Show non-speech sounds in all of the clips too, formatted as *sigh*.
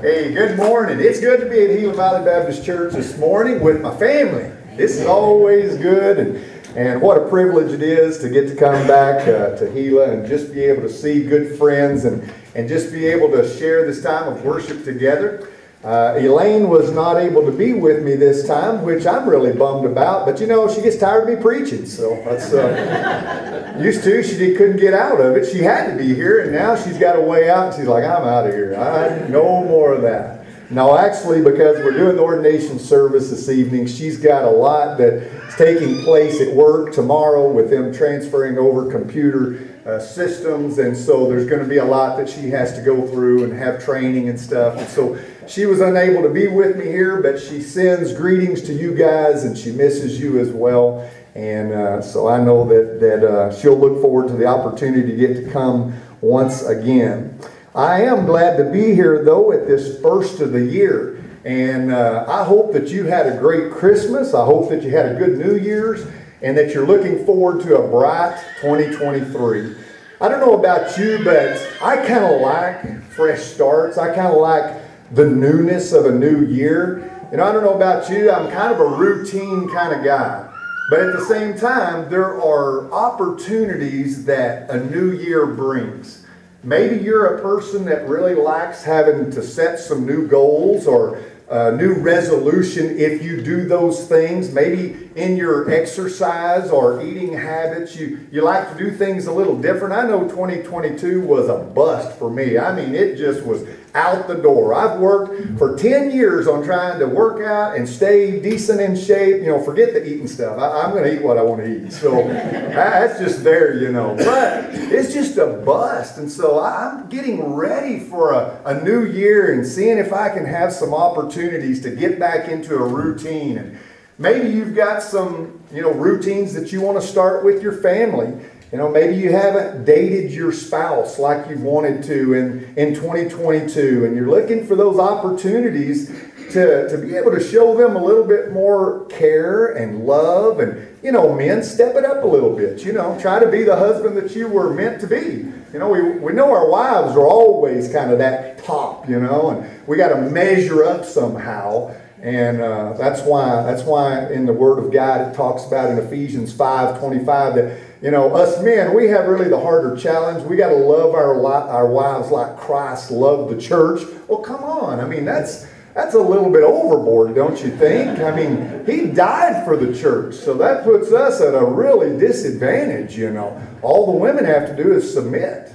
Hey, good morning. It's good to be at Gila Valley Baptist Church this morning with my family. This is always good, and, and what a privilege it is to get to come back uh, to Gila and just be able to see good friends and, and just be able to share this time of worship together. Uh, Elaine was not able to be with me this time, which I'm really bummed about. But you know, she gets tired of me preaching, so that's uh, *laughs* used to. She couldn't get out of it. She had to be here, and now she's got a way out. And she's like, "I'm out of here. I no more of that." No, actually, because we're doing the ordination service this evening, she's got a lot that's taking place at work tomorrow with them transferring over computer uh, systems, and so there's going to be a lot that she has to go through and have training and stuff. And so she was unable to be with me here, but she sends greetings to you guys and she misses you as well. And uh, so I know that, that uh, she'll look forward to the opportunity to get to come once again. I am glad to be here, though, at this first of the year. And uh, I hope that you had a great Christmas. I hope that you had a good New Year's and that you're looking forward to a bright 2023. I don't know about you, but I kind of like fresh starts. I kind of like the newness of a new year. You know, I don't know about you, I'm kind of a routine kind of guy. But at the same time, there are opportunities that a new year brings. Maybe you're a person that really likes having to set some new goals or a new resolution if you do those things. Maybe in your exercise or eating habits, you, you like to do things a little different. I know 2022 was a bust for me. I mean, it just was out the door. I've worked for 10 years on trying to work out and stay decent in shape. You know, forget the eating stuff. I, am going to eat what I want to eat. So *laughs* that's just there, you know. But it's just a bust. And so I'm getting ready for a, a new year and seeing if I can have some opportunities to get back into a routine. And maybe you've got some, you know, routines that you want to start with your family. You know, maybe you haven't dated your spouse like you wanted to in, in 2022, and you're looking for those opportunities to, to be able to show them a little bit more care and love. And, you know, men, step it up a little bit. You know, try to be the husband that you were meant to be. You know, we, we know our wives are always kind of that top, you know, and we got to measure up somehow. And uh, that's why that's why in the Word of God it talks about in Ephesians 5 25 that you know, us men, we have really the harder challenge. We got to love our our wives like Christ loved the church. Well, come on. I mean, that's that's a little bit overboard, don't you think? I mean, he died for the church, so that puts us at a really disadvantage. You know, all the women have to do is submit.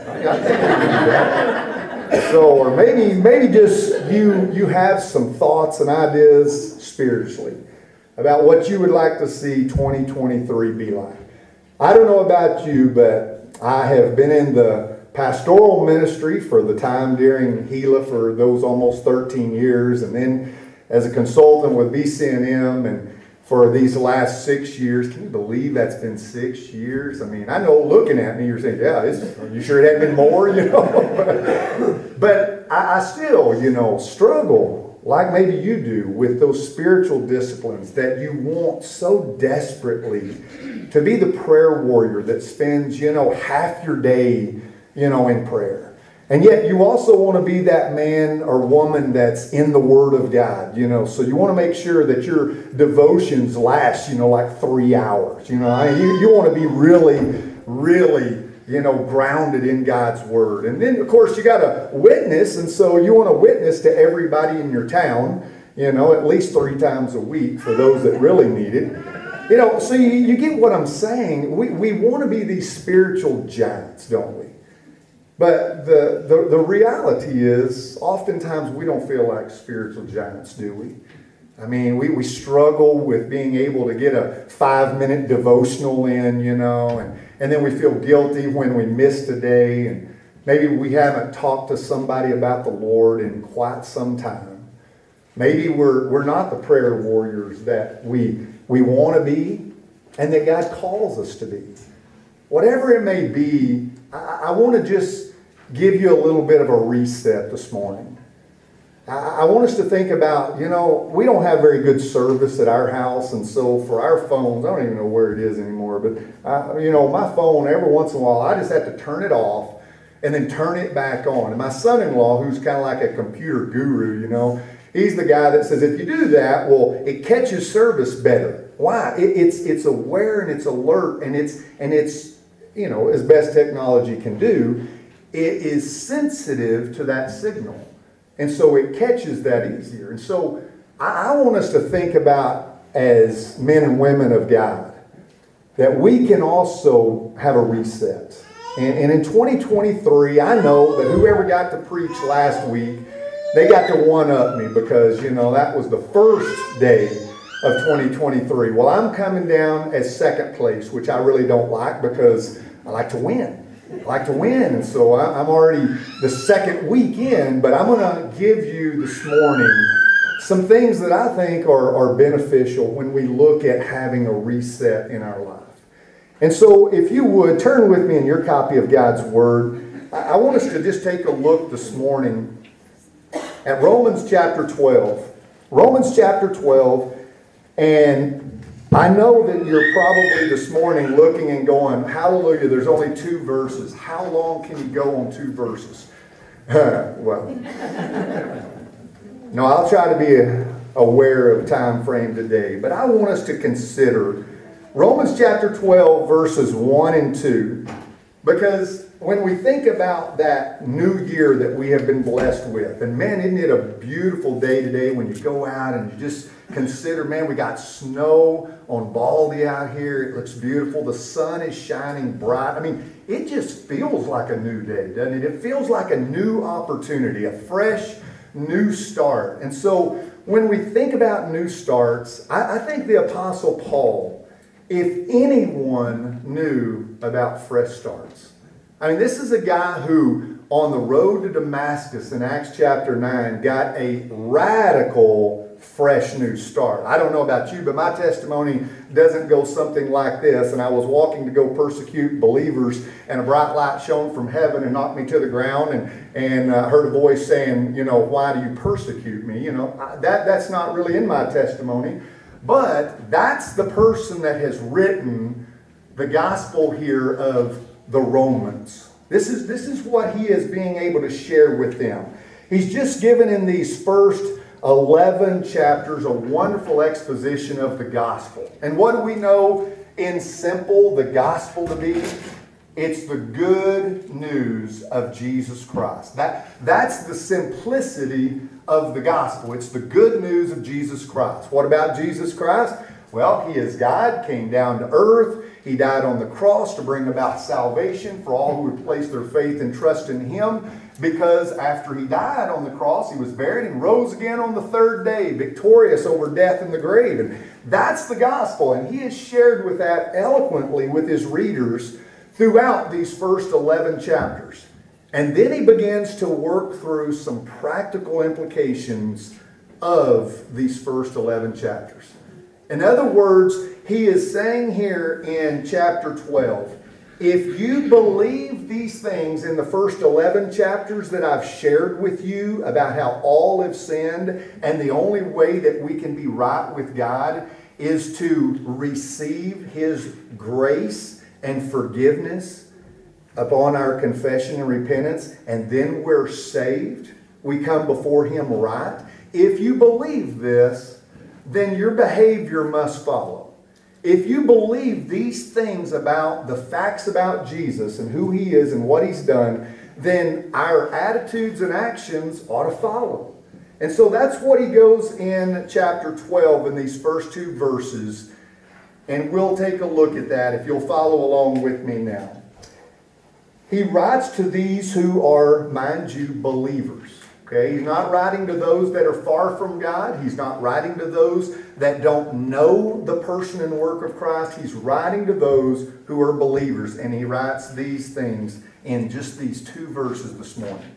so, or maybe maybe just you you have some thoughts and ideas spiritually about what you would like to see 2023 be like. I don't know about you, but I have been in the pastoral ministry for the time during Gila for those almost 13 years, and then as a consultant with BCNM and for these last six years. Can you believe that's been six years? I mean, I know looking at me, you're saying, yeah, you sure it hadn't been more, *laughs* you know? but I, I still, you know, struggle like maybe you do with those spiritual disciplines that you want so desperately to be the prayer warrior that spends, you know, half your day, you know, in prayer. And yet you also want to be that man or woman that's in the Word of God, you know. So you want to make sure that your devotions last, you know, like three hours. You know, you, you want to be really, really you know, grounded in God's word. And then, of course, you got to witness, and so you want to witness to everybody in your town, you know, at least three times a week for those that really need it. You know, so you, you get what I'm saying. We, we want to be these spiritual giants, don't we? But the, the, the reality is, oftentimes we don't feel like spiritual giants, do we? I mean, we, we struggle with being able to get a five minute devotional in, you know, and and then we feel guilty when we miss a day, and maybe we haven't talked to somebody about the Lord in quite some time. Maybe we're, we're not the prayer warriors that we, we want to be and that God calls us to be. Whatever it may be, I, I want to just give you a little bit of a reset this morning. I want us to think about, you know, we don't have very good service at our house, and so for our phones, I don't even know where it is anymore, but, I, you know, my phone, every once in a while, I just have to turn it off and then turn it back on. And my son-in-law, who's kind of like a computer guru, you know, he's the guy that says if you do that, well, it catches service better. Why? It, it's it's aware and it's alert and it's and it's you know as best technology can do, it is sensitive to that signal, and so it catches that easier. And so I, I want us to think about as men and women of God that we can also have a reset. And, and, in 2023, I know that whoever got to preach last week, they got to one up me because, you know, that was the first day of 2023. Well, I'm coming down as second place, which I really don't like because I like to win. I like to win. And so I'm already the second week in, but I'm going to give you this morning some things that I think are, are beneficial when we look at having a reset in our life. And so, if you would, turn with me in your copy of God's Word. I want us to just take a look this morning at Romans chapter 12. Romans chapter 12, and I know that you're probably this morning looking and going, Hallelujah, there's only two verses. How long can you go on two verses? *laughs* well, no, I'll try to be aware of time frame today, but I want us to consider Romans chapter 12, verses 1 and 2, because when we think about that new year that we have been blessed with, and man, isn't it a beautiful day today when you go out and you just consider, man, we got snow on Baldy out here. It looks beautiful. The sun is shining bright. I mean, it just feels like a new day, doesn't it? It feels like a new opportunity, a fresh new start. And so when we think about new starts, I, I think the Apostle Paul if anyone knew about fresh starts. I mean, this is a guy who, on the road to Damascus in Acts chapter 9, got a radical fresh new start. I don't know about you, but my testimony doesn't go something like this. And I was walking to go persecute believers, and a bright light shone from heaven and knocked me to the ground, and and uh, heard a voice saying, you know, why do you persecute me? You know, that that's not really in my testimony. But that's the person that has written the gospel here of the Romans. This is, this is what he is being able to share with them. He's just given in these first 11 chapters a wonderful exposition of the gospel. And what do we know in simple the gospel to be? It's the good news of Jesus Christ. That, that's the simplicity of the gospel. It's the good news of Jesus Christ. What about Jesus Christ? Well, he is God, came down to earth. He died on the cross to bring about salvation for all who would place their faith and trust in him. Because after he died on the cross, he was buried and rose again on the third day, victorious over death and the grave. And that's the gospel. And he has shared with that eloquently with his readers throughout these first 11 chapters. And then he begins to work through some practical implications of these first 11 chapters. In other words, he is saying here in chapter 12 if you believe these things in the first 11 chapters that I've shared with you about how all have sinned and the only way that we can be right with God is to receive his grace and forgiveness upon our confession and repentance, and then we're saved. We come before Him right. If you believe this, then your behavior must follow. If you believe these things about the facts about Jesus and who He is and what He's done, then our attitudes and actions ought to follow. And so that's what he goes in chapter 12 in these first two verses. And we'll take a look at that if you'll follow along with me now. He writes to these who are, mind you, believers. Okay, he's not writing to those that are far from God. He's not writing to those that don't know the person and work of Christ. He's writing to those who are believers, and he writes these things in just these two verses this morning.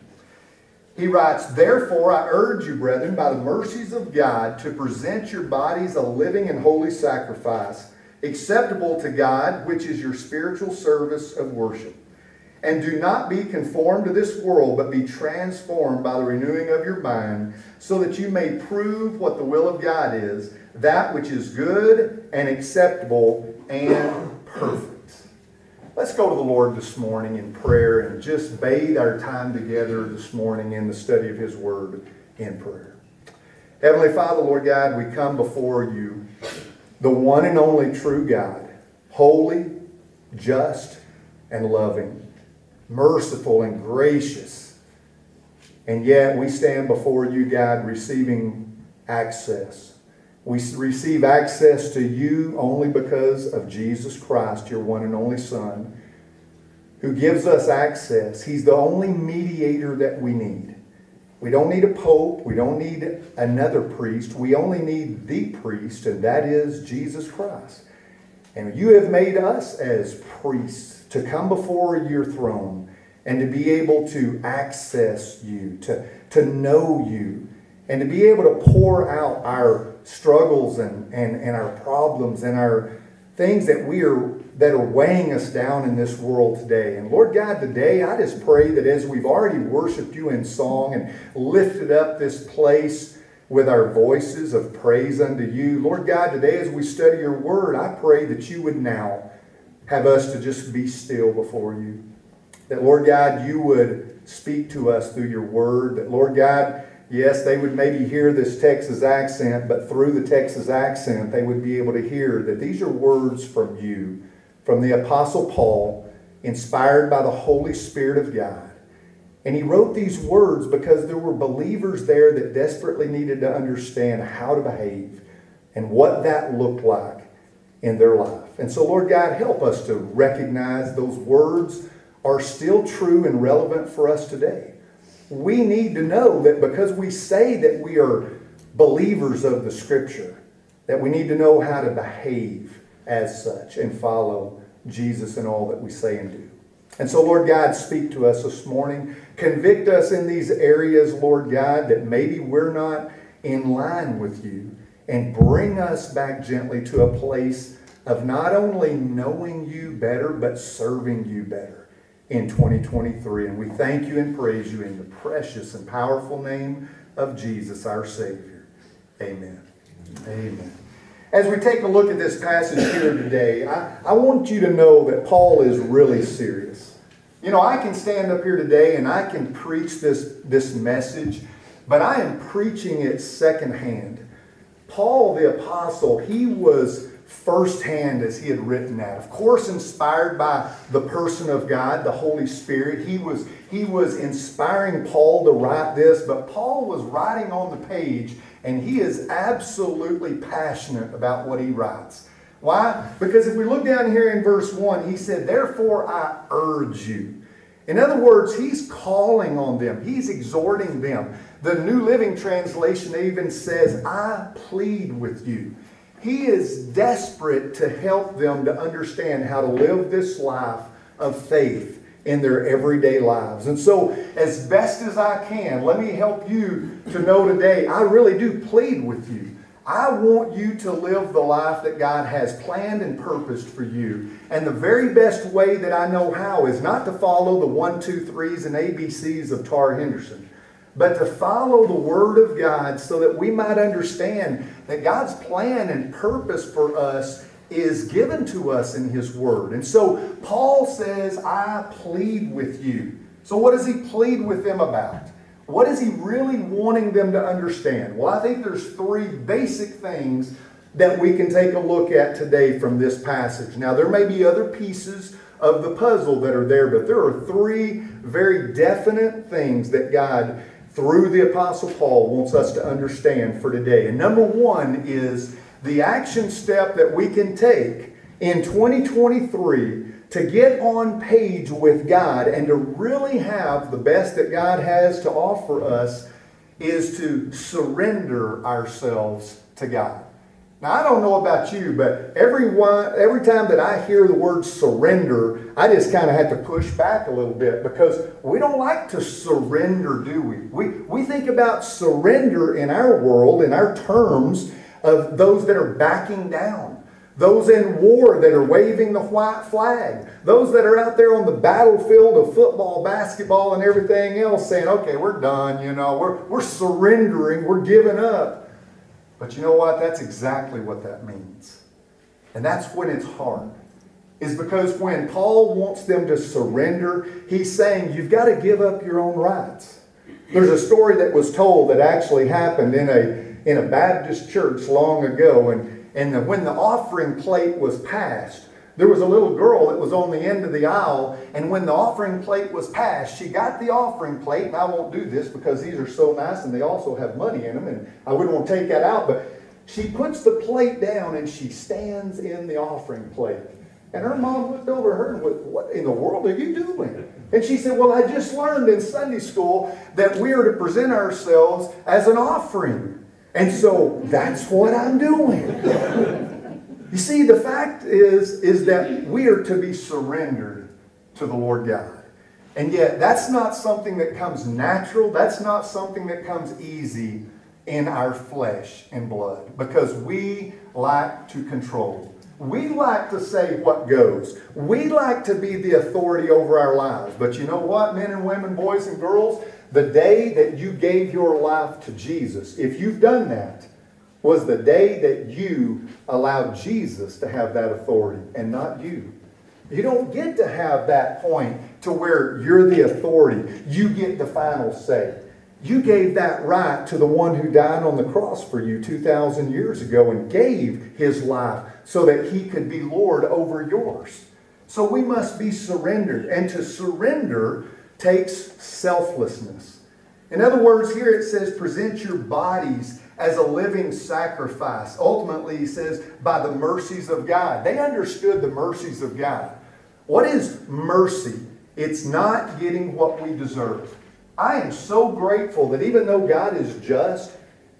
He writes, Therefore, I urge you, brethren, by the mercies of God, to present your bodies a living and holy sacrifice, acceptable to God, which is your spiritual service of worship. And do not be conformed to this world, but be transformed by the renewing of your mind, so that you may prove what the will of God is, that which is good and acceptable and perfect. Let's go to the Lord this morning in prayer and just bathe our time together this morning in the study of His Word in prayer. Heavenly Father, Lord God, we come before you, the one and only true God, holy, just, and loving, merciful and gracious. And yet we stand before you, God, receiving access we receive access to you only because of Jesus Christ, your one and only Son, who gives us access. He's the only mediator that we need. We don't need a pope. We don't need another priest. We only need the priest, and that is Jesus Christ. And you have made us as priests to come before your throne and to be able to access you, to, to know you, and to be able to pour out our struggles and, and, and our problems and our things that we are that are weighing us down in this world today. And Lord God, today I just pray that as we've already worshiped you in song and lifted up this place with our voices of praise unto you, Lord God, today as we study your word, I pray that you would now have us to just be still before you. That Lord God, you would speak to us through your word. That Lord God, Yes, they would maybe hear this Texas accent, but through the Texas accent, they would be able to hear that these are words from you, from the Apostle Paul, inspired by the Holy Spirit of God. And he wrote these words because there were believers there that desperately needed to understand how to behave and what that looked like in their And so, Lord God, help us to recognize those words are still true and relevant for us today we need to know that because we say that we are believers of the Scripture, that we need to know how to behave as such and follow Jesus in all that we say and do. And so, Lord God, speak to us this morning. Convict us in these areas, Lord God, that maybe we're not in line with you. And bring us back gently to a place of not only knowing you better, but serving you better in 2023. And we thank you and praise you in the precious and powerful name of Jesus, our Savior. Amen. Amen. As we take a look at this passage here today, I, I want you to know that Paul is really serious. You know, I can stand up here today and I can preach this, this message, but I am preaching it secondhand. Paul the Apostle, he was firsthand as he had written that. Of course, inspired by the person of God, the Holy Spirit. He was, he was inspiring Paul to write this, but Paul was writing on the page, and he is absolutely passionate about what he writes. Why? Because if we look down here in verse 1, he said, Therefore I urge you. In other words, he's calling on them, he's exhorting them. The New Living Translation even says, I plead with you. He is desperate to help them to understand how to live this life of faith in their everyday lives. And so, as best as I can, let me help you to know today, I really do plead with you. I want you to live the life that God has planned and purposed for you. And the very best way that I know how is not to follow the one, two, threes and ABCs of Tar Henderson but to follow the Word of God so that we might understand that God's plan and purpose for us is given to us in His Word. And so Paul says, I plead with you. So, what does he plead with them about? What is he really wanting them to understand? Well, I think there's three basic things that we can take a look at today from this passage. Now, there may be other pieces of the puzzle that are there, but there are three very definite things that God through the Apostle Paul wants us to understand for today. And number one is the action step that we can take in 2023 to get on page with God and to really have the best that God has to offer us is to surrender ourselves to God. Now, I don't know about you, but every, one, every time that I hear the word surrender, I just kind of have to push back a little bit because we don't like to surrender, do we? We, we think about surrender in our world, in our terms, of those that are backing down, those in war that are waving the white flag, those that are out there on the battlefield of football, basketball, and everything else saying, okay, we're done, you know, we're, we're surrendering, we're giving up. But you know what? That's exactly what that means. And that's when it's hard. is because when Paul wants them to surrender, he's saying you've got to give up your own rights. There's a story that was told that actually happened in a in a Baptist church long ago, and, and the, when the offering plate was passed, there was a little girl that was on the end of the aisle, and when the offering plate was passed, she got the offering plate, and I won't do this because these are so nice and they also have money in them, and I wouldn't want to take that out, but she puts the plate down and she stands in the offering plate. And her mom looked over her and went, What in the world are you doing? And she said, Well, I just learned in Sunday school that we are to present ourselves as an offering. And so that's what I'm doing. *laughs* You see, the fact is, is that we are to be surrendered to the Lord God. And yet, that's not something that comes natural. That's not something that comes easy in our flesh and blood because we like to control. We like to say what goes. We like to be the authority over our lives. But you know what, men and women, boys and girls? The day that you gave your life to Jesus, if you've done that, was the day that you allowed Jesus to have that authority and not you. You don't get to have that point to where you're the authority. You get the final say. You gave that right to the one who died on the cross for you 2,000 years ago and gave his life so that he could be Lord over yours. So we must be surrendered. And to surrender takes selflessness. In other words, here it says, present your bodies as a living sacrifice. Ultimately, he says, by the mercies of God. They understood the mercies of God. What is mercy? It's not getting what we deserve. I am so grateful that even though God is just,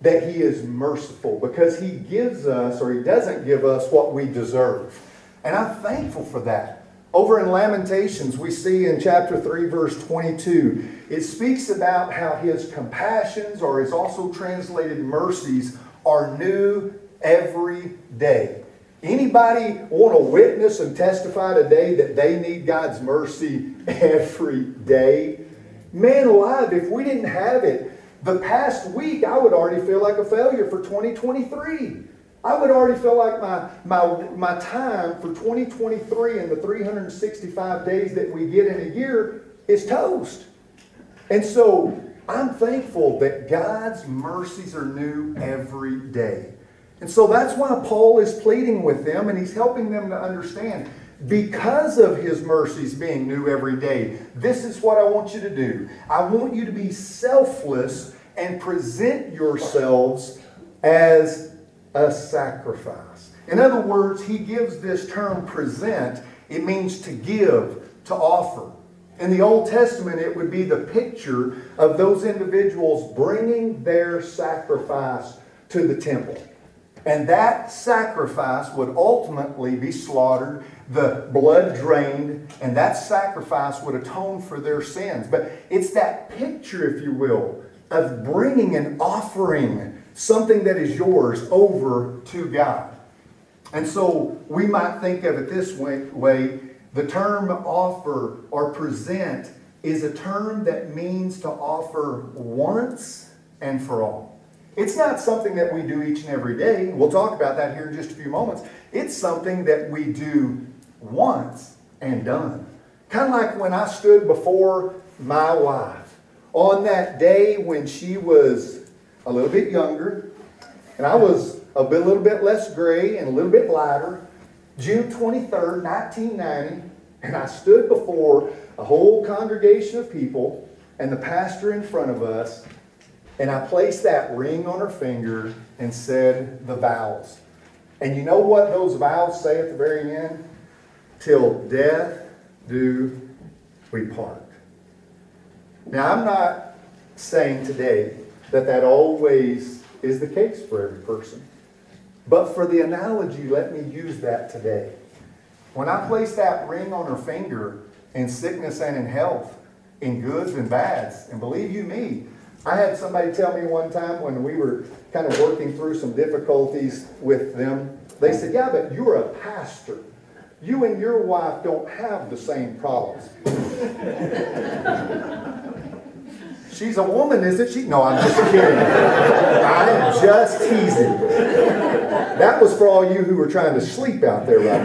that He is merciful because He gives us or He doesn't give us what we deserve. And I'm thankful for that. Over in Lamentations, we see in chapter 3, verse 22, it speaks about how his compassions, or is also translated mercies, are new every day. Anybody want to witness and testify today that they need God's mercy every day? Man alive, if we didn't have it, the past week I would already feel like a failure for 2023. I would already feel like my, my, my time for 2023 and the 365 days that we get in a year is toast. And so I'm thankful that God's mercies are new every day. And so that's why Paul is pleading with them and he's helping them to understand because of his mercies being new every day, this is what I want you to do. I want you to be selfless and present yourselves as a sacrifice. In other words, he gives this term present, it means to give, to offer. In the Old Testament, it would be the picture of those individuals bringing their sacrifice to the temple. And that sacrifice would ultimately be slaughtered, the blood drained, and that sacrifice would atone for their sins. But it's that picture, if you will, of bringing an offering something that is yours over to God. And so we might think of it this way, way the term offer or present is a term that means to offer once and for all. It's not something that we do each and every day. We'll talk about that here in just a few moments. It's something that we do once and done. Kind of like when I stood before my wife on that day when she was a little bit younger, and I was a, bit, a little bit less gray and a little bit lighter. June 23rd, 1990, and I stood before a whole congregation of people and the pastor in front of us, and I placed that ring on her finger and said the vows. And you know what those vows say at the very end? Till death do we part. Now, I'm not saying today that that always is the case for every person. But for the analogy, let me use that today. When I place that ring on her finger in sickness and in health, in goods and bads, and believe you me, I had somebody tell me one time when we were kind of working through some difficulties with them, they said, Yeah, but you're a pastor. You and your wife don't have the same problems. *laughs* She's a woman, isn't she? No, I'm just kidding. I am just teasing. That was for all you who were trying to sleep out there right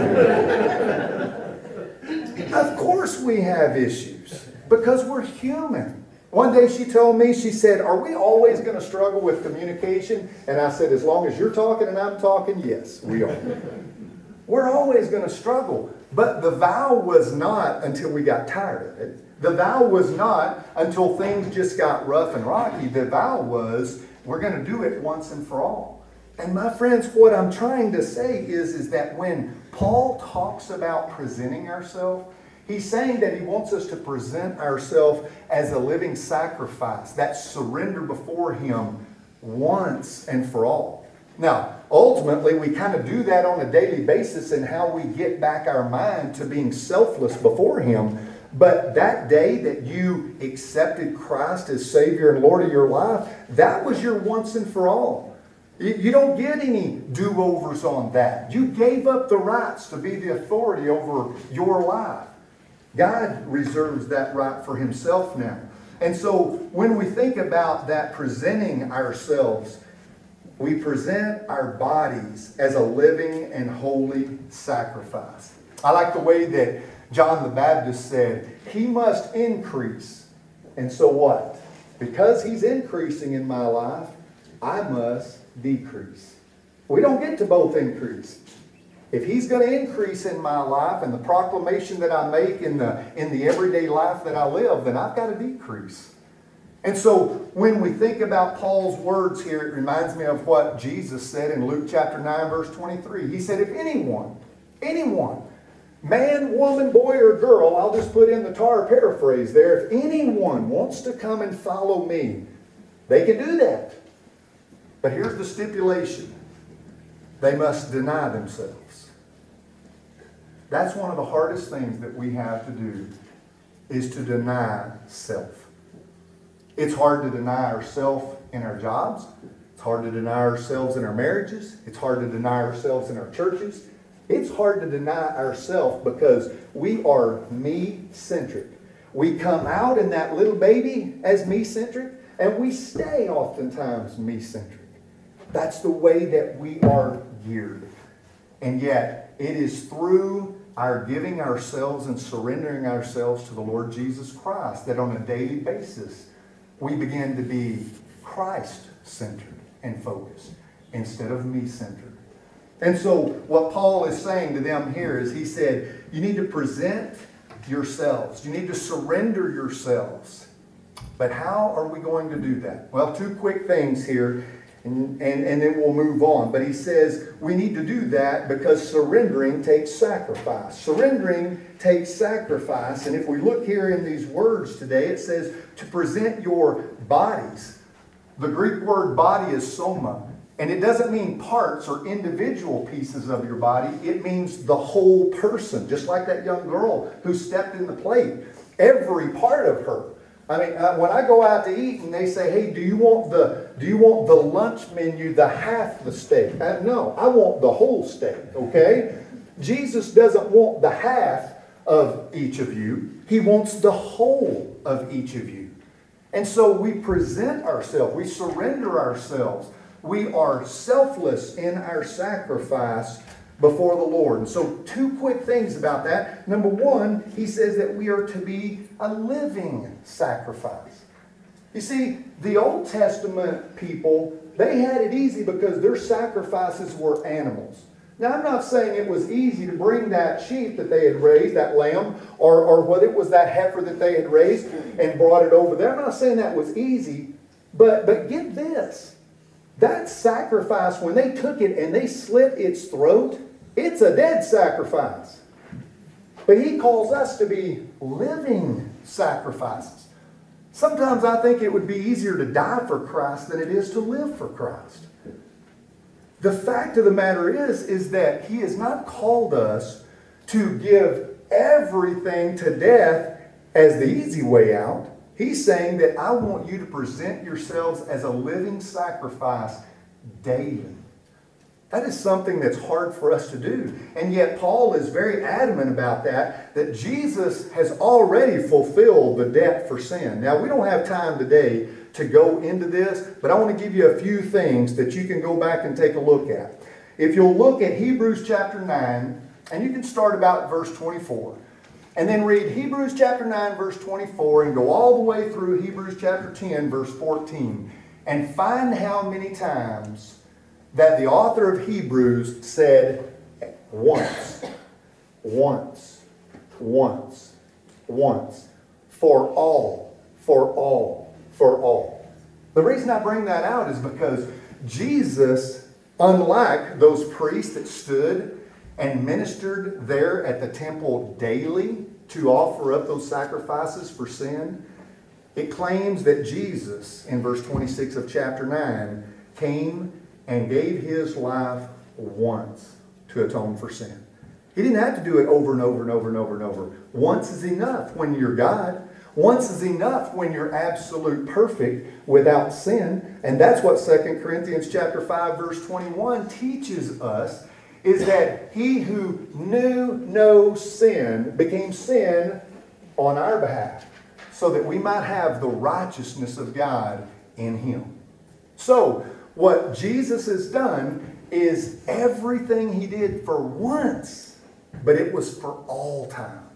now. Of course we have issues because we're human. One day she told me, she said, Are we always going to struggle with communication? And I said, As long as you're talking and I'm talking, yes, we are. we're always going to struggle. But the vow was not until we got tired of it. The vow was not until things just got rough and rocky. The vow was, we're going to do it once and for all. And my friends, what I'm trying to say is, is that when Paul talks about presenting ourselves, he's saying that he wants us to present ourselves as a living sacrifice, that surrender before him once and for all. Now, ultimately, we kind of do that on a daily basis in how we get back our mind to being selfless before him. But that day that you accepted Christ as Savior and Lord of your life, that was your once and for all. You don't get any do overs on that. You gave up the rights to be the authority over your life. God reserves that right for Himself now. And so when we think about that presenting ourselves, we present our bodies as a living and holy sacrifice. I like the way that John the Baptist said, He must increase. And so what? Because He's increasing in my life, I must decrease. We don't get to both increase. If he's going to increase in my life and the proclamation that I make in the, in the everyday life that I live, then I've got to decrease. And so when we think about Paul's words here, it reminds me of what Jesus said in Luke chapter 9, verse 23. He said, If anyone, anyone, man, woman, boy, or girl, I'll just put in the tar paraphrase there, if anyone wants to come and follow me, they can do that. But here's the stipulation they must deny themselves. That's one of the hardest things that we have to do is to deny self. It's hard to deny ourselves in our jobs. It's hard to deny ourselves in our marriages. It's hard to deny ourselves in our churches. It's hard to deny ourselves because we are me centric. We come out in that little baby as me centric, and we stay oftentimes me centric. That's the way that we are geared. And yet, it is through our giving ourselves and surrendering ourselves to the Lord Jesus Christ that on a daily basis we begin to be Christ centered and focused instead of me centered. And so, what Paul is saying to them here is he said, You need to present yourselves, you need to surrender yourselves. But how are we going to do that? Well, two quick things here and, and, and then we'll move on. But he says we need to do that because surrendering takes sacrifice. Surrendering takes sacrifice. And if we look here in these words today, it says to present your bodies. The Greek word body is soma. And it doesn't mean parts or individual pieces of your body. It means the whole person, just like that young girl who stepped in the plate. Every part of her. I mean, uh, when I go out to eat and they say, "Hey, do you want the do you want the lunch menu, the half the steak?" Uh, no, I want the whole steak. Okay, Jesus doesn't want the half of each of you; He wants the whole of each of you. And so we present ourselves, we surrender ourselves, we are selfless in our sacrifice before the Lord. And so, two quick things about that. Number one, he says that we are to be a living sacrifice. You see, the Old Testament people, they had it easy because their sacrifices were animals. Now, I'm not saying it was easy to bring that sheep that they had raised, that lamb, or, or whether it was that heifer that they had raised and brought it over there. I'm not saying that was easy, but, but get this. That sacrifice, when they took it and they slit its throat, it's a dead sacrifice. But he calls us to be living sacrifices. Sometimes I think it would be easier to die for Christ than it is to live for Christ. The fact of the matter is, is that he has not called us to give everything to death as the easy way out. He's saying that I want you to present yourselves as a living sacrifice daily. That is something that's hard for us to do. And yet, Paul is very adamant about that, that Jesus has already fulfilled the debt for sin. Now, we don't have time today to go into this, but I want to give you a few things that you can go back and take a look at. If you'll look at Hebrews chapter 9, and you can start about verse 24. And then read Hebrews chapter 9, verse 24, and go all the way through Hebrews chapter 10, verse 14, and find how many times that the author of Hebrews said once, once, once, once, for all, for all, for all. The reason I bring that out is because Jesus, unlike those priests that stood and ministered there at the temple daily to offer up those sacrifices for sin, it claims that Jesus, in verse 26 of chapter 9, came and gave his life once to atone for sin. He didn't have to do it over and over and over and over and over. Once is enough when you're God. Once is enough when you're absolute perfect without sin. And that's what 2 Corinthians chapter 5 verse 21 teaches us is that he who knew no sin became sin on our behalf so that we might have the righteousness of God in him. So, what Jesus has done is everything he did for once, but it was for all time.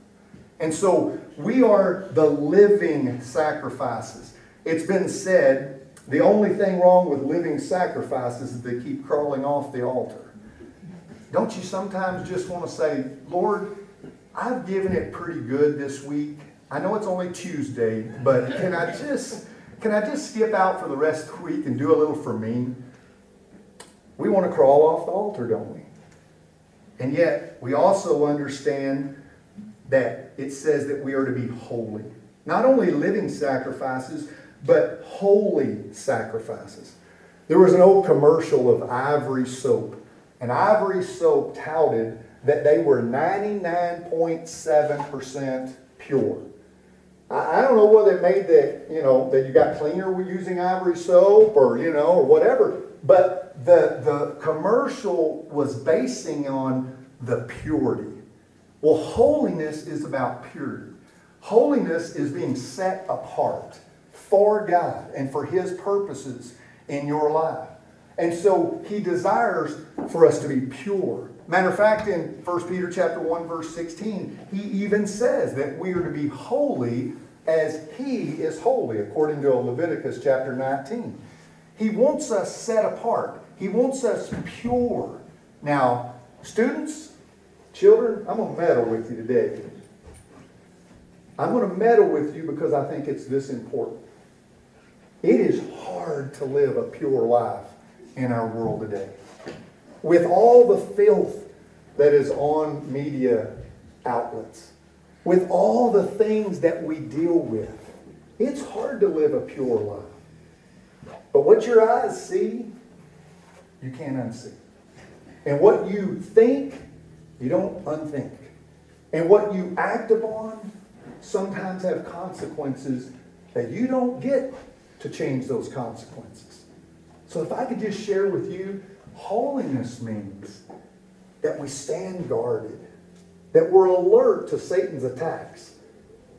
And so we are the living sacrifices. It's been said the only thing wrong with living sacrifices is they keep crawling off the altar. Don't you sometimes just want to say, Lord, I've given it pretty good this week. I know it's only Tuesday, but can I just can I just skip out for the rest of the week and do a little for me? We want to crawl off the altar, don't we? And yet, we also understand that it says that we are to be holy. Not only living sacrifices, but holy sacrifices. There was an old commercial of Ivory Soap, and Ivory Soap touted that they were 99.7% pure. I, don't know whether it made that, you know, that you got cleaner using Ivory Soap or, you know, or whatever, but the, the commercial was basing on the purity. Well, holiness is about purity. Holiness is being set apart for God and for His purposes in your life. And so He desires for us to be pure. Matter of fact, in 1 Peter chapter 1, verse 16, he even says that we are to be holy as he is holy, according to Leviticus chapter 19. He wants us set apart. He wants us pure. Now, students, children, I'm going to meddle with you today. I'm going to meddle with you because I think it's this important. It is hard to live a pure life in our world today with all the filth that is on media outlets, with all the things that we deal with, it's hard to live a pure life. But what your eyes see, you can't unsee. And what you think, you don't unthink. And what you act upon sometimes have consequences that you don't get to change those consequences. So if I could just share with you Holiness means that we stand guarded, that we're alert to Satan's attacks,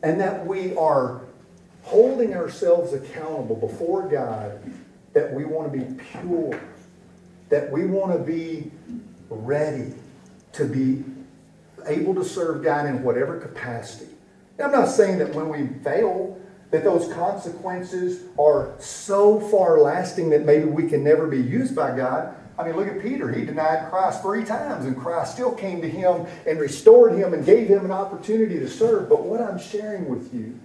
and that we are holding ourselves accountable before God, that we want to be pure, that we want to be ready to be able to serve God in whatever capacity. I'm not saying that when we fail, that those consequences are so far lasting that maybe we can never be used by God. I mean, look at Peter. He denied Christ three times, and Christ still came to him and restored him and gave him an opportunity to serve. But what I'm sharing with you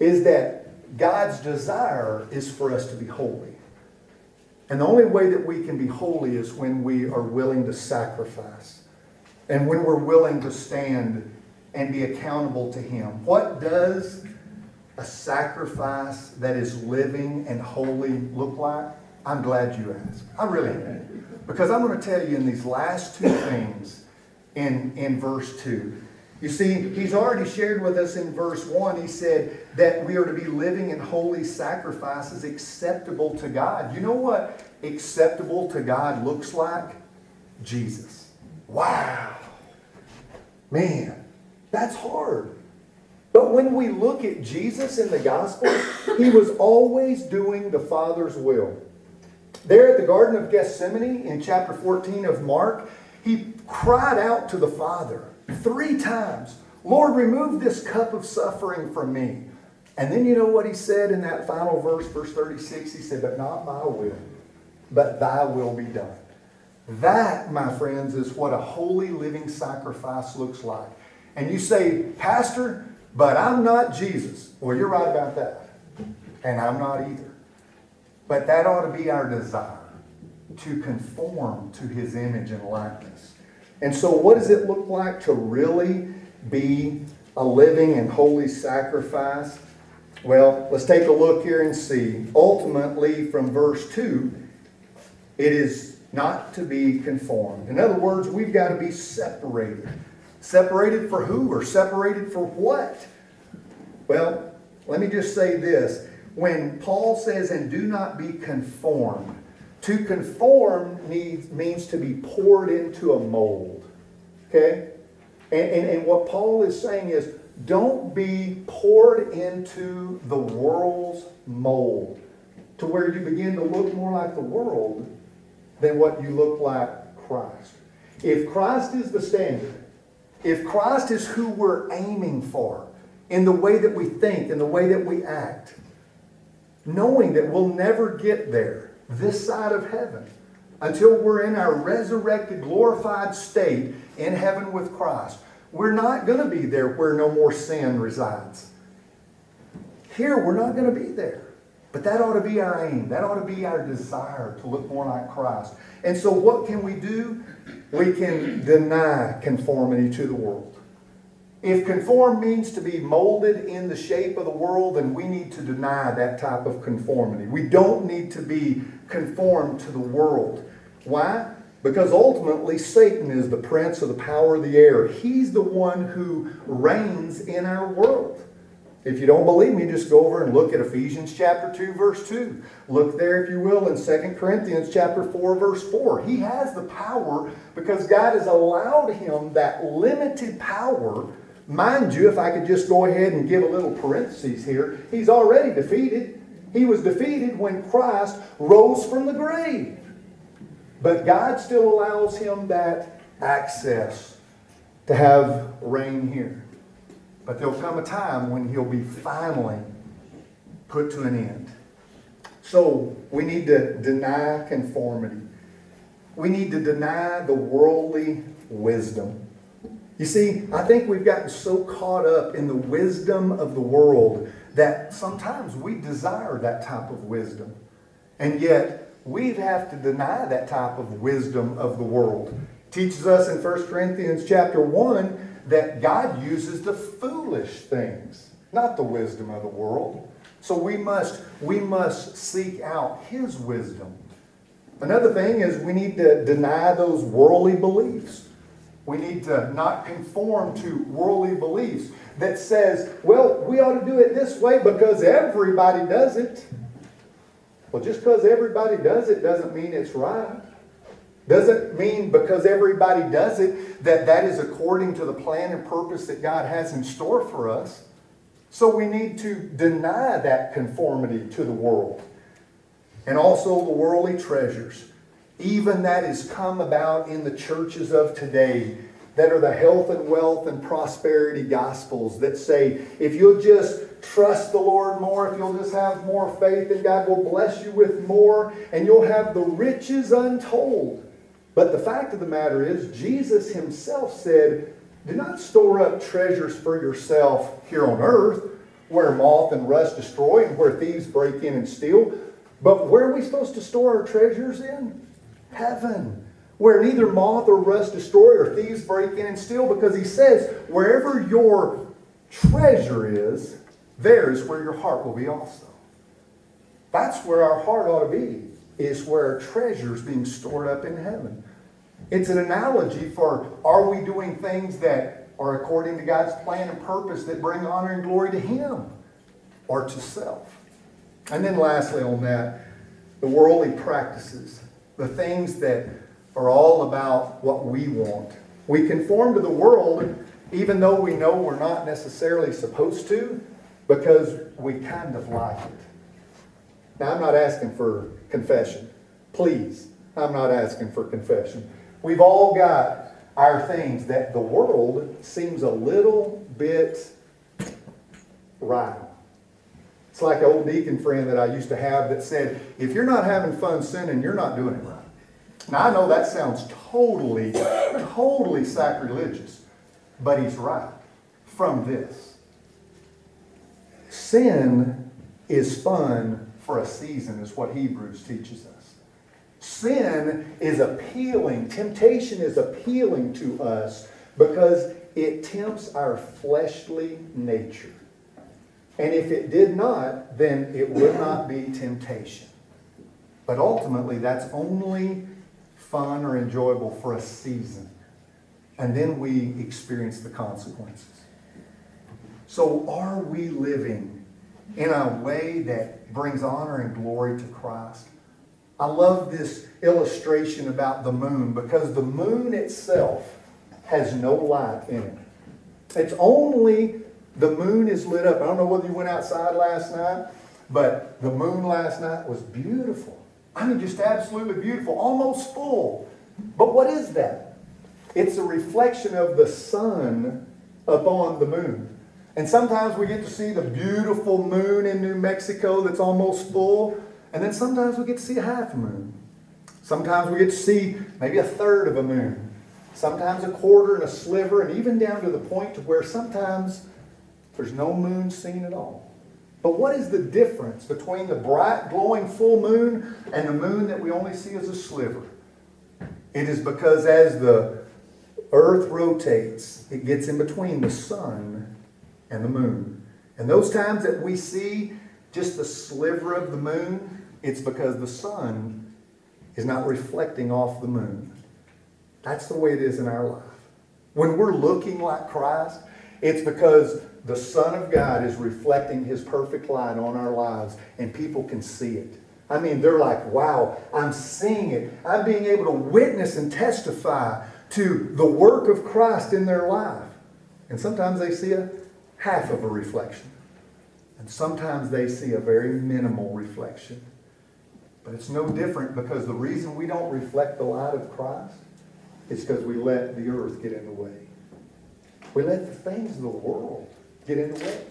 is that God's desire is for us to be holy. And the only way that we can be holy is when we are willing to sacrifice and when we're willing to stand and be accountable to Him. What does a sacrifice that is living and holy look like? I'm glad you asked. I really am. Because I'm going to tell you in these last two things in, in verse 2. You see, he's already shared with us in verse 1, he said that we are to be living in holy sacrifices acceptable to God. You know what acceptable to God looks like? Jesus. Wow. Man, that's hard. But when we look at Jesus in the gospel, he was always doing the Father's will. There at the Garden of Gethsemane in chapter 14 of Mark, he cried out to the Father three times Lord, remove this cup of suffering from me. And then you know what he said in that final verse, verse 36? He said, But not my will, but thy will be done. That, my friends, is what a holy living sacrifice looks like. And you say, Pastor, but I'm not Jesus. Well, you're right about that. And I'm not either. But that ought to be our desire to conform to his image and likeness. And so, what does it look like to really be a living and holy sacrifice? Well, let's take a look here and see. Ultimately, from verse 2, it is not to be conformed. In other words, we've got to be separated. Separated for who or separated for what? Well, let me just say this. When Paul says, and do not be conformed, to conform needs, means to be poured into a mold. Okay? And, and, and what Paul is saying is, don't be poured into the world's mold to where you begin to look more like the world than what you look like Christ. If Christ is the standard, if Christ is who we're aiming for in the way that we think, in the way that we act, knowing that we'll never get there this side of heaven until we're in our resurrected, glorified state in heaven with Christ, we're not going to be there where no more sin resides. Here, we're not going to be there. But that ought to be our aim. That ought to be our desire to look more like Christ. And so, what can we do? We can deny conformity to the world. If conform means to be molded in the shape of the world, then we need to deny that type of conformity. We don't need to be conformed to the world. Why? Because ultimately, Satan is the prince of the power of the air. He's the one who reigns in our world. If you don't believe me, just go over and look at Ephesians chapter 2, verse 2. Look there, if you will, in 2 Corinthians chapter 4, verse 4. He has the power because God has allowed him that limited power. Mind you, if I could just go ahead and give a little parenthesis here, he's already defeated. He was defeated when Christ rose from the grave. But God still allows him that access to have reign here. But there'll come a time when he'll be finally put to an end. So we need to deny conformity. We need to deny the worldly wisdom. You see, I think we've gotten so caught up in the wisdom of the world that sometimes we desire that type of wisdom. And yet, we have to deny that type of wisdom of the world. teaches us in 1 Corinthians chapter 1 that God uses the foolish things, not the wisdom of the world. So we must, we must seek out his wisdom. Another thing is we need to deny those worldly beliefs. We need to not conform to worldly beliefs that says, well, we ought to do it this way because everybody does it. Well, just because everybody does it doesn't mean it's right. Doesn't mean because everybody does it that that is according to the plan and purpose that God has in store for us. So we need to deny that conformity to the world and also the worldly treasures. Even that has come about in the churches of today that are the health and wealth and prosperity gospels that say if you'll just trust the Lord more, if you'll just have more faith, then God will bless you with more and you'll have the riches untold. But the fact of the matter is, Jesus himself said, Do not store up treasures for yourself here on earth, where moth and rust destroy and where thieves break in and steal. But where are we supposed to store our treasures in? Heaven. Where neither moth or rust destroy or thieves break in and steal, because he says, wherever your treasure is, there is where your heart will be also. That's where our heart ought to be is where our treasure is being stored up in heaven. It's an analogy for are we doing things that are according to God's plan and purpose that bring honor and glory to Him or to self? And then, lastly, on that, the worldly practices, the things that are all about what we want. We conform to the world even though we know we're not necessarily supposed to because we kind of like it. Now, I'm not asking for confession. Please, I'm not asking for confession. We've all got our things that the world seems a little bit right. It's like an old deacon friend that I used to have that said, if you're not having fun sinning, you're not doing it right. Now I know that sounds totally, totally sacrilegious, but he's right from this. Sin is fun for a season, is what Hebrews teaches us. Sin is appealing, temptation is appealing to us because it tempts our fleshly nature. And if it did not, then it would not be temptation. But ultimately, that's only fun or enjoyable for a season. And then we experience the consequences. So, are we living in a way that brings honor and glory to Christ? I love this illustration about the moon because the moon itself has no light in it. It's only the moon is lit up. I don't know whether you went outside last night, but the moon last night was beautiful. I mean, just absolutely beautiful, almost full. But what is that? It's a reflection of the sun upon the moon. And sometimes we get to see the beautiful moon in New Mexico that's almost full, and then sometimes we get to see a half moon. Sometimes we get to see maybe a third of a moon. Sometimes a quarter and a sliver, and even down to the point to where sometimes there's no moon seen at all. But what is the difference between the bright, glowing full moon and the moon that we only see as a sliver? It is because as the earth rotates, it gets in between the sun and the moon. And those times that we see just the sliver of the moon, it's because the sun is not reflecting off the moon. That's the way it is in our life. When we're looking like Christ, it's because the Son of God is reflecting His perfect light on our lives and people can see it. I mean, they're like, wow, I'm seeing it. I'm being able to witness and testify to the work of Christ in their life. And sometimes they see a half of a reflection. And sometimes they see a very minimal reflection. But it's no different because the reason we don't reflect the light of Christ is because we let the earth get in the way. We let the things of the world get in the way.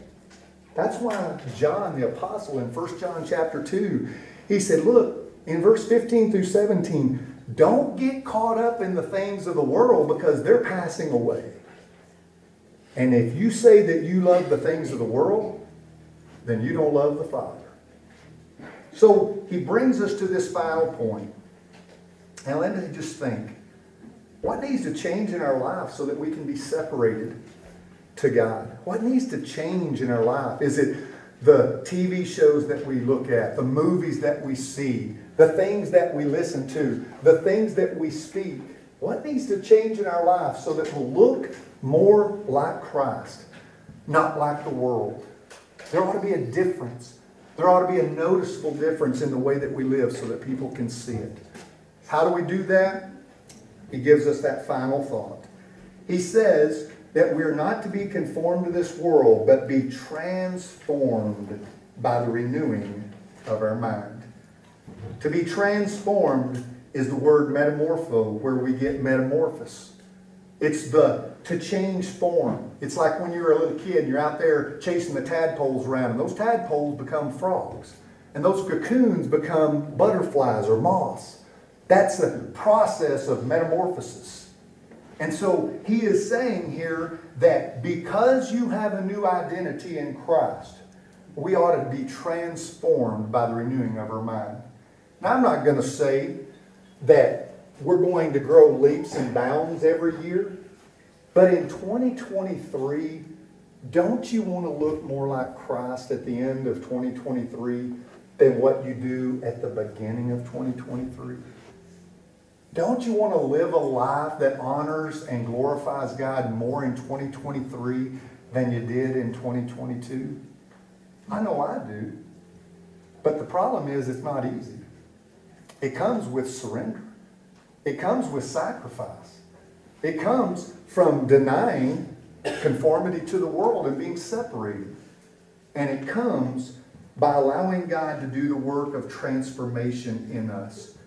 That's why John the apostle in 1 John chapter 2, he said, look, in verse 15 through 17, don't get caught up in the things of the world because they're passing away. And if you say that you love the things of the world, then you don't love the Father. So he brings us to this final point. And let me just think what needs to change in our life so that we can be separated to God? What needs to change in our life? Is it the TV shows that we look at, the movies that we see, the things that we listen to, the things that we speak? What needs to change in our life so that we'll look more like Christ, not like the world? There ought to be a difference. There ought to be a noticeable difference in the way that we live so that people can see it. How do we do that? He gives us that final thought. He says that we're not to be conformed to this world, but be transformed by the renewing of our mind. To be transformed is the word metamorpho, where we get metamorphosis. It's the to change form. It's like when you're a little kid and you're out there chasing the tadpoles around, and those tadpoles become frogs, and those cocoons become butterflies or moths. That's the process of metamorphosis. And so he is saying here that because you have a new identity in Christ, we ought to be transformed by the renewing of our mind. Now, I'm not going to say that we're going to grow leaps and bounds every year, but in 2023, don't you want to look more like Christ at the end of 2023 than what you do at the beginning of 2023? Don't you want to live a life that honors and glorifies God more in 2023 than you did in 2022? I know I do. But the problem is, it's not easy. It comes with surrender, it comes with sacrifice, it comes from denying conformity to the world and being separated. And it comes by allowing God to do the work of transformation in us.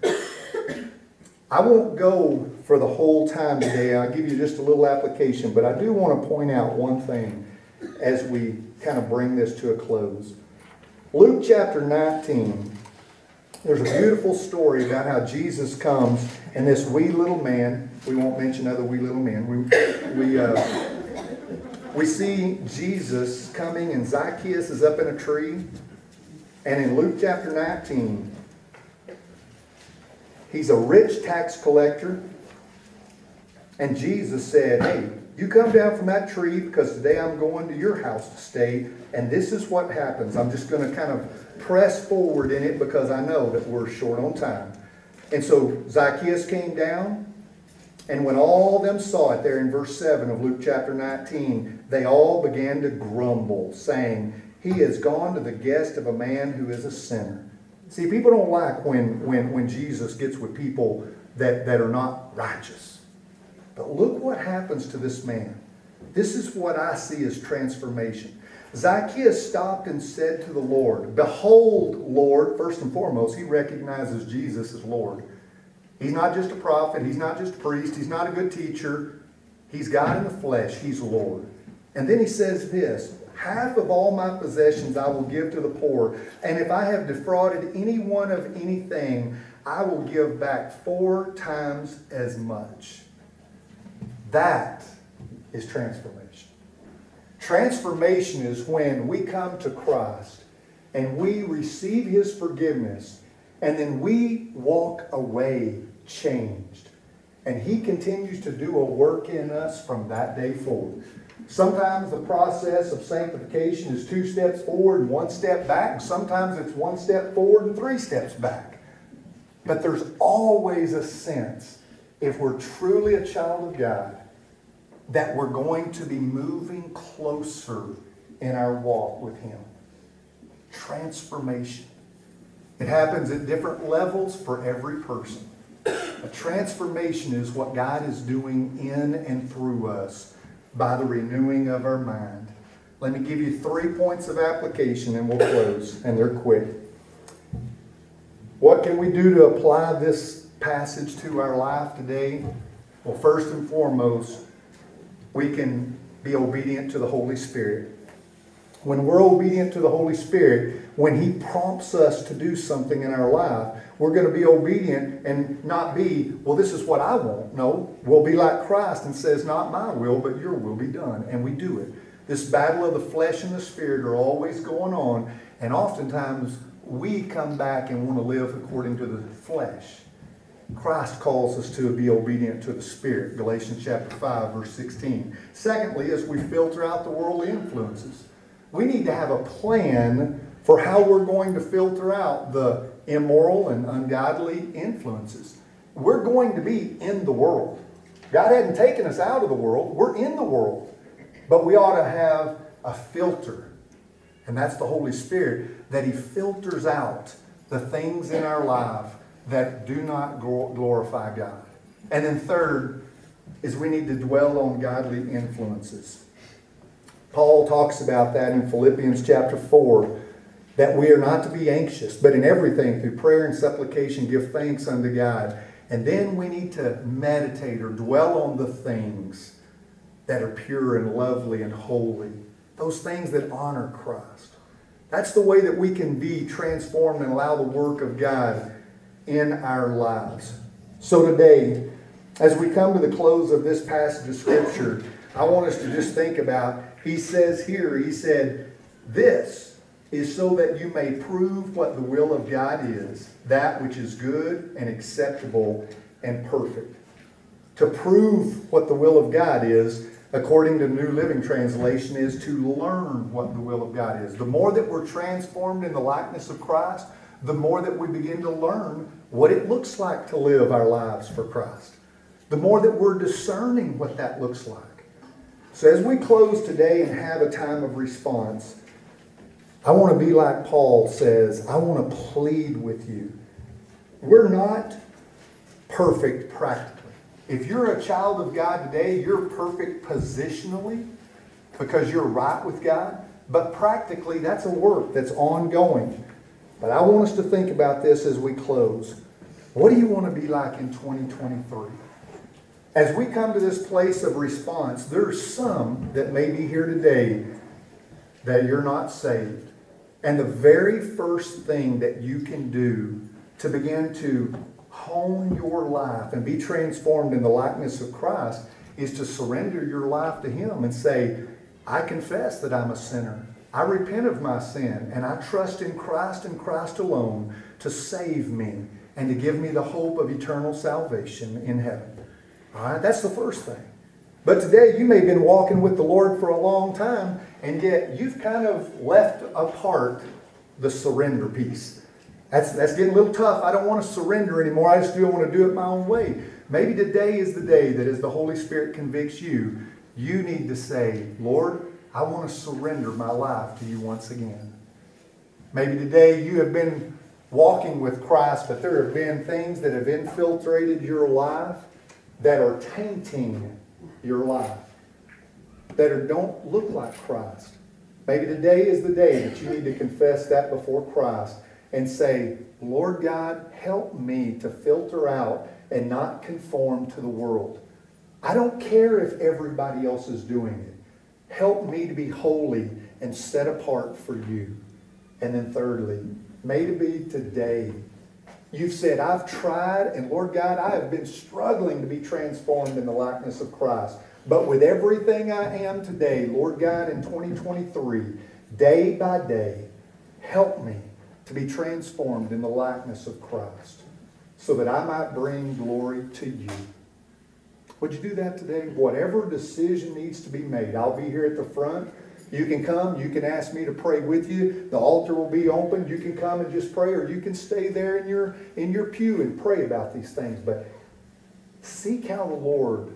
I won't go for the whole time today. I'll give you just a little application, but I do want to point out one thing as we kind of bring this to a close. Luke chapter 19, there's a beautiful story about how Jesus comes and this wee little man, we won't mention other wee little men, we, we, uh, we see Jesus coming and Zacchaeus is up in a tree. And in Luke chapter 19, he's a rich tax collector. And Jesus said, Hey, you come down from that tree because today I'm going to your house to stay. And this is what happens. I'm just going to kind of press forward in it because I know that we're short on time. And so Zacchaeus came down. And when all them saw it, there in verse 7 of Luke chapter 19, they all began to grumble, saying, He has gone to the guest of a man who is a sinner. See, people don't like when, when, when Jesus gets with people that, that are not righteous. But look what happens to this man. This is what I see as transformation. Zacchaeus stopped and said to the Lord, Behold, Lord, first and foremost, he recognizes Jesus as Lord. He's not just a prophet, he's not just a priest, he's not a good teacher. He's God in the flesh, he's Lord. And then he says this Half of all my possessions I will give to the poor, and if I have defrauded anyone of anything, I will give back four times as much. That is transformation. Transformation is when we come to Christ and we receive his forgiveness and then we walk away changed. And he continues to do a work in us from that day forward. Sometimes the process of sanctification is two steps forward and one step back. Sometimes it's one step forward and three steps back. But there's always a sense, if we're truly a child of God, that we're going to be moving closer in our walk with Him. Transformation. It happens at different levels for every person. A transformation is what God is doing in and through us by the renewing of our mind. Let me give you three points of application and we'll close, and they're quick. What can we do to apply this passage to our life today? Well, first and foremost, we can be obedient to the Holy Spirit. When we're obedient to the Holy Spirit, when He prompts us to do something in our life, we're going to be obedient and not be, well, this is what I want. No, we'll be like Christ and says, not my will, but your will be done. And we do it. This battle of the flesh and the spirit are always going on. And oftentimes we come back and want to live according to the flesh. Christ calls us to be obedient to the Spirit, Galatians chapter 5, verse 16. Secondly, as we filter out the worldly influences, we need to have a plan for how we're going to filter out the immoral and ungodly influences. We're going to be in the world. God hadn't taken us out of the world, we're in the world. But we ought to have a filter, and that's the Holy Spirit, that He filters out the things in our life that do not glorify God. And then, third, is we need to dwell on godly influences. Paul talks about that in Philippians chapter 4 that we are not to be anxious, but in everything, through prayer and supplication, give thanks unto God. And then we need to meditate or dwell on the things that are pure and lovely and holy, those things that honor Christ. That's the way that we can be transformed and allow the work of God in our lives. So today, as we come to the close of this passage of Scripture, I want us to just think about, he says here, he said, This is so that you may prove what the will of God is, that which is good and acceptable and perfect. To prove what the will of God is, according to New Living Translation, is to learn what the will of God is. The more that we're transformed in the likeness of Christ, the more that we begin to learn what it looks like to live our lives for Christ. The more that we're discerning what that looks like. So as we close today and have a time of response, I want to be like Paul says, I want to plead with you. We're not perfect practically. If you're a child of God today, you're perfect positionally because you're right with God. But practically, that's a work that's ongoing. But I want us to think about this as we close. What do you want to be like in 2023? As we come to this place of response, there's some that may be here today that you're not saved. And the very first thing that you can do to begin to hone your life and be transformed in the likeness of Christ is to surrender your life to Him and say, I confess that I'm a sinner. I repent of my sin and I trust in Christ and Christ alone to save me and to give me the hope of eternal salvation in heaven. All right, that's the first thing. But today you may have been walking with the Lord for a long time and yet you've kind of left apart the surrender piece. That's, that's getting a little tough. I don't want to surrender anymore. I just do want to do it my own way. Maybe today is the day that as the Holy Spirit convicts you, you need to say, Lord, I want to surrender my life to you once again. Maybe today you have been walking with Christ, but there have been things that have infiltrated your life that are tainting your life, that are, don't look like Christ. Maybe today is the day that you need to confess that before Christ and say, Lord God, help me to filter out and not conform to the world. I don't care if everybody else is doing it. Help me to be holy and set apart for you. And then thirdly, may it be today. You've said, I've tried, and Lord God, I have been struggling to be transformed in the likeness of Christ. But with everything I am today, Lord God, in 2023, day by day, help me to be transformed in the likeness of Christ so that I might bring glory to you. Would you do that today? Whatever decision needs to be made, I'll be here at the front. You can come, you can ask me to pray with you. The altar will be open. You can come and just pray, or you can stay there in your in your pew and pray about these things. But seek how the Lord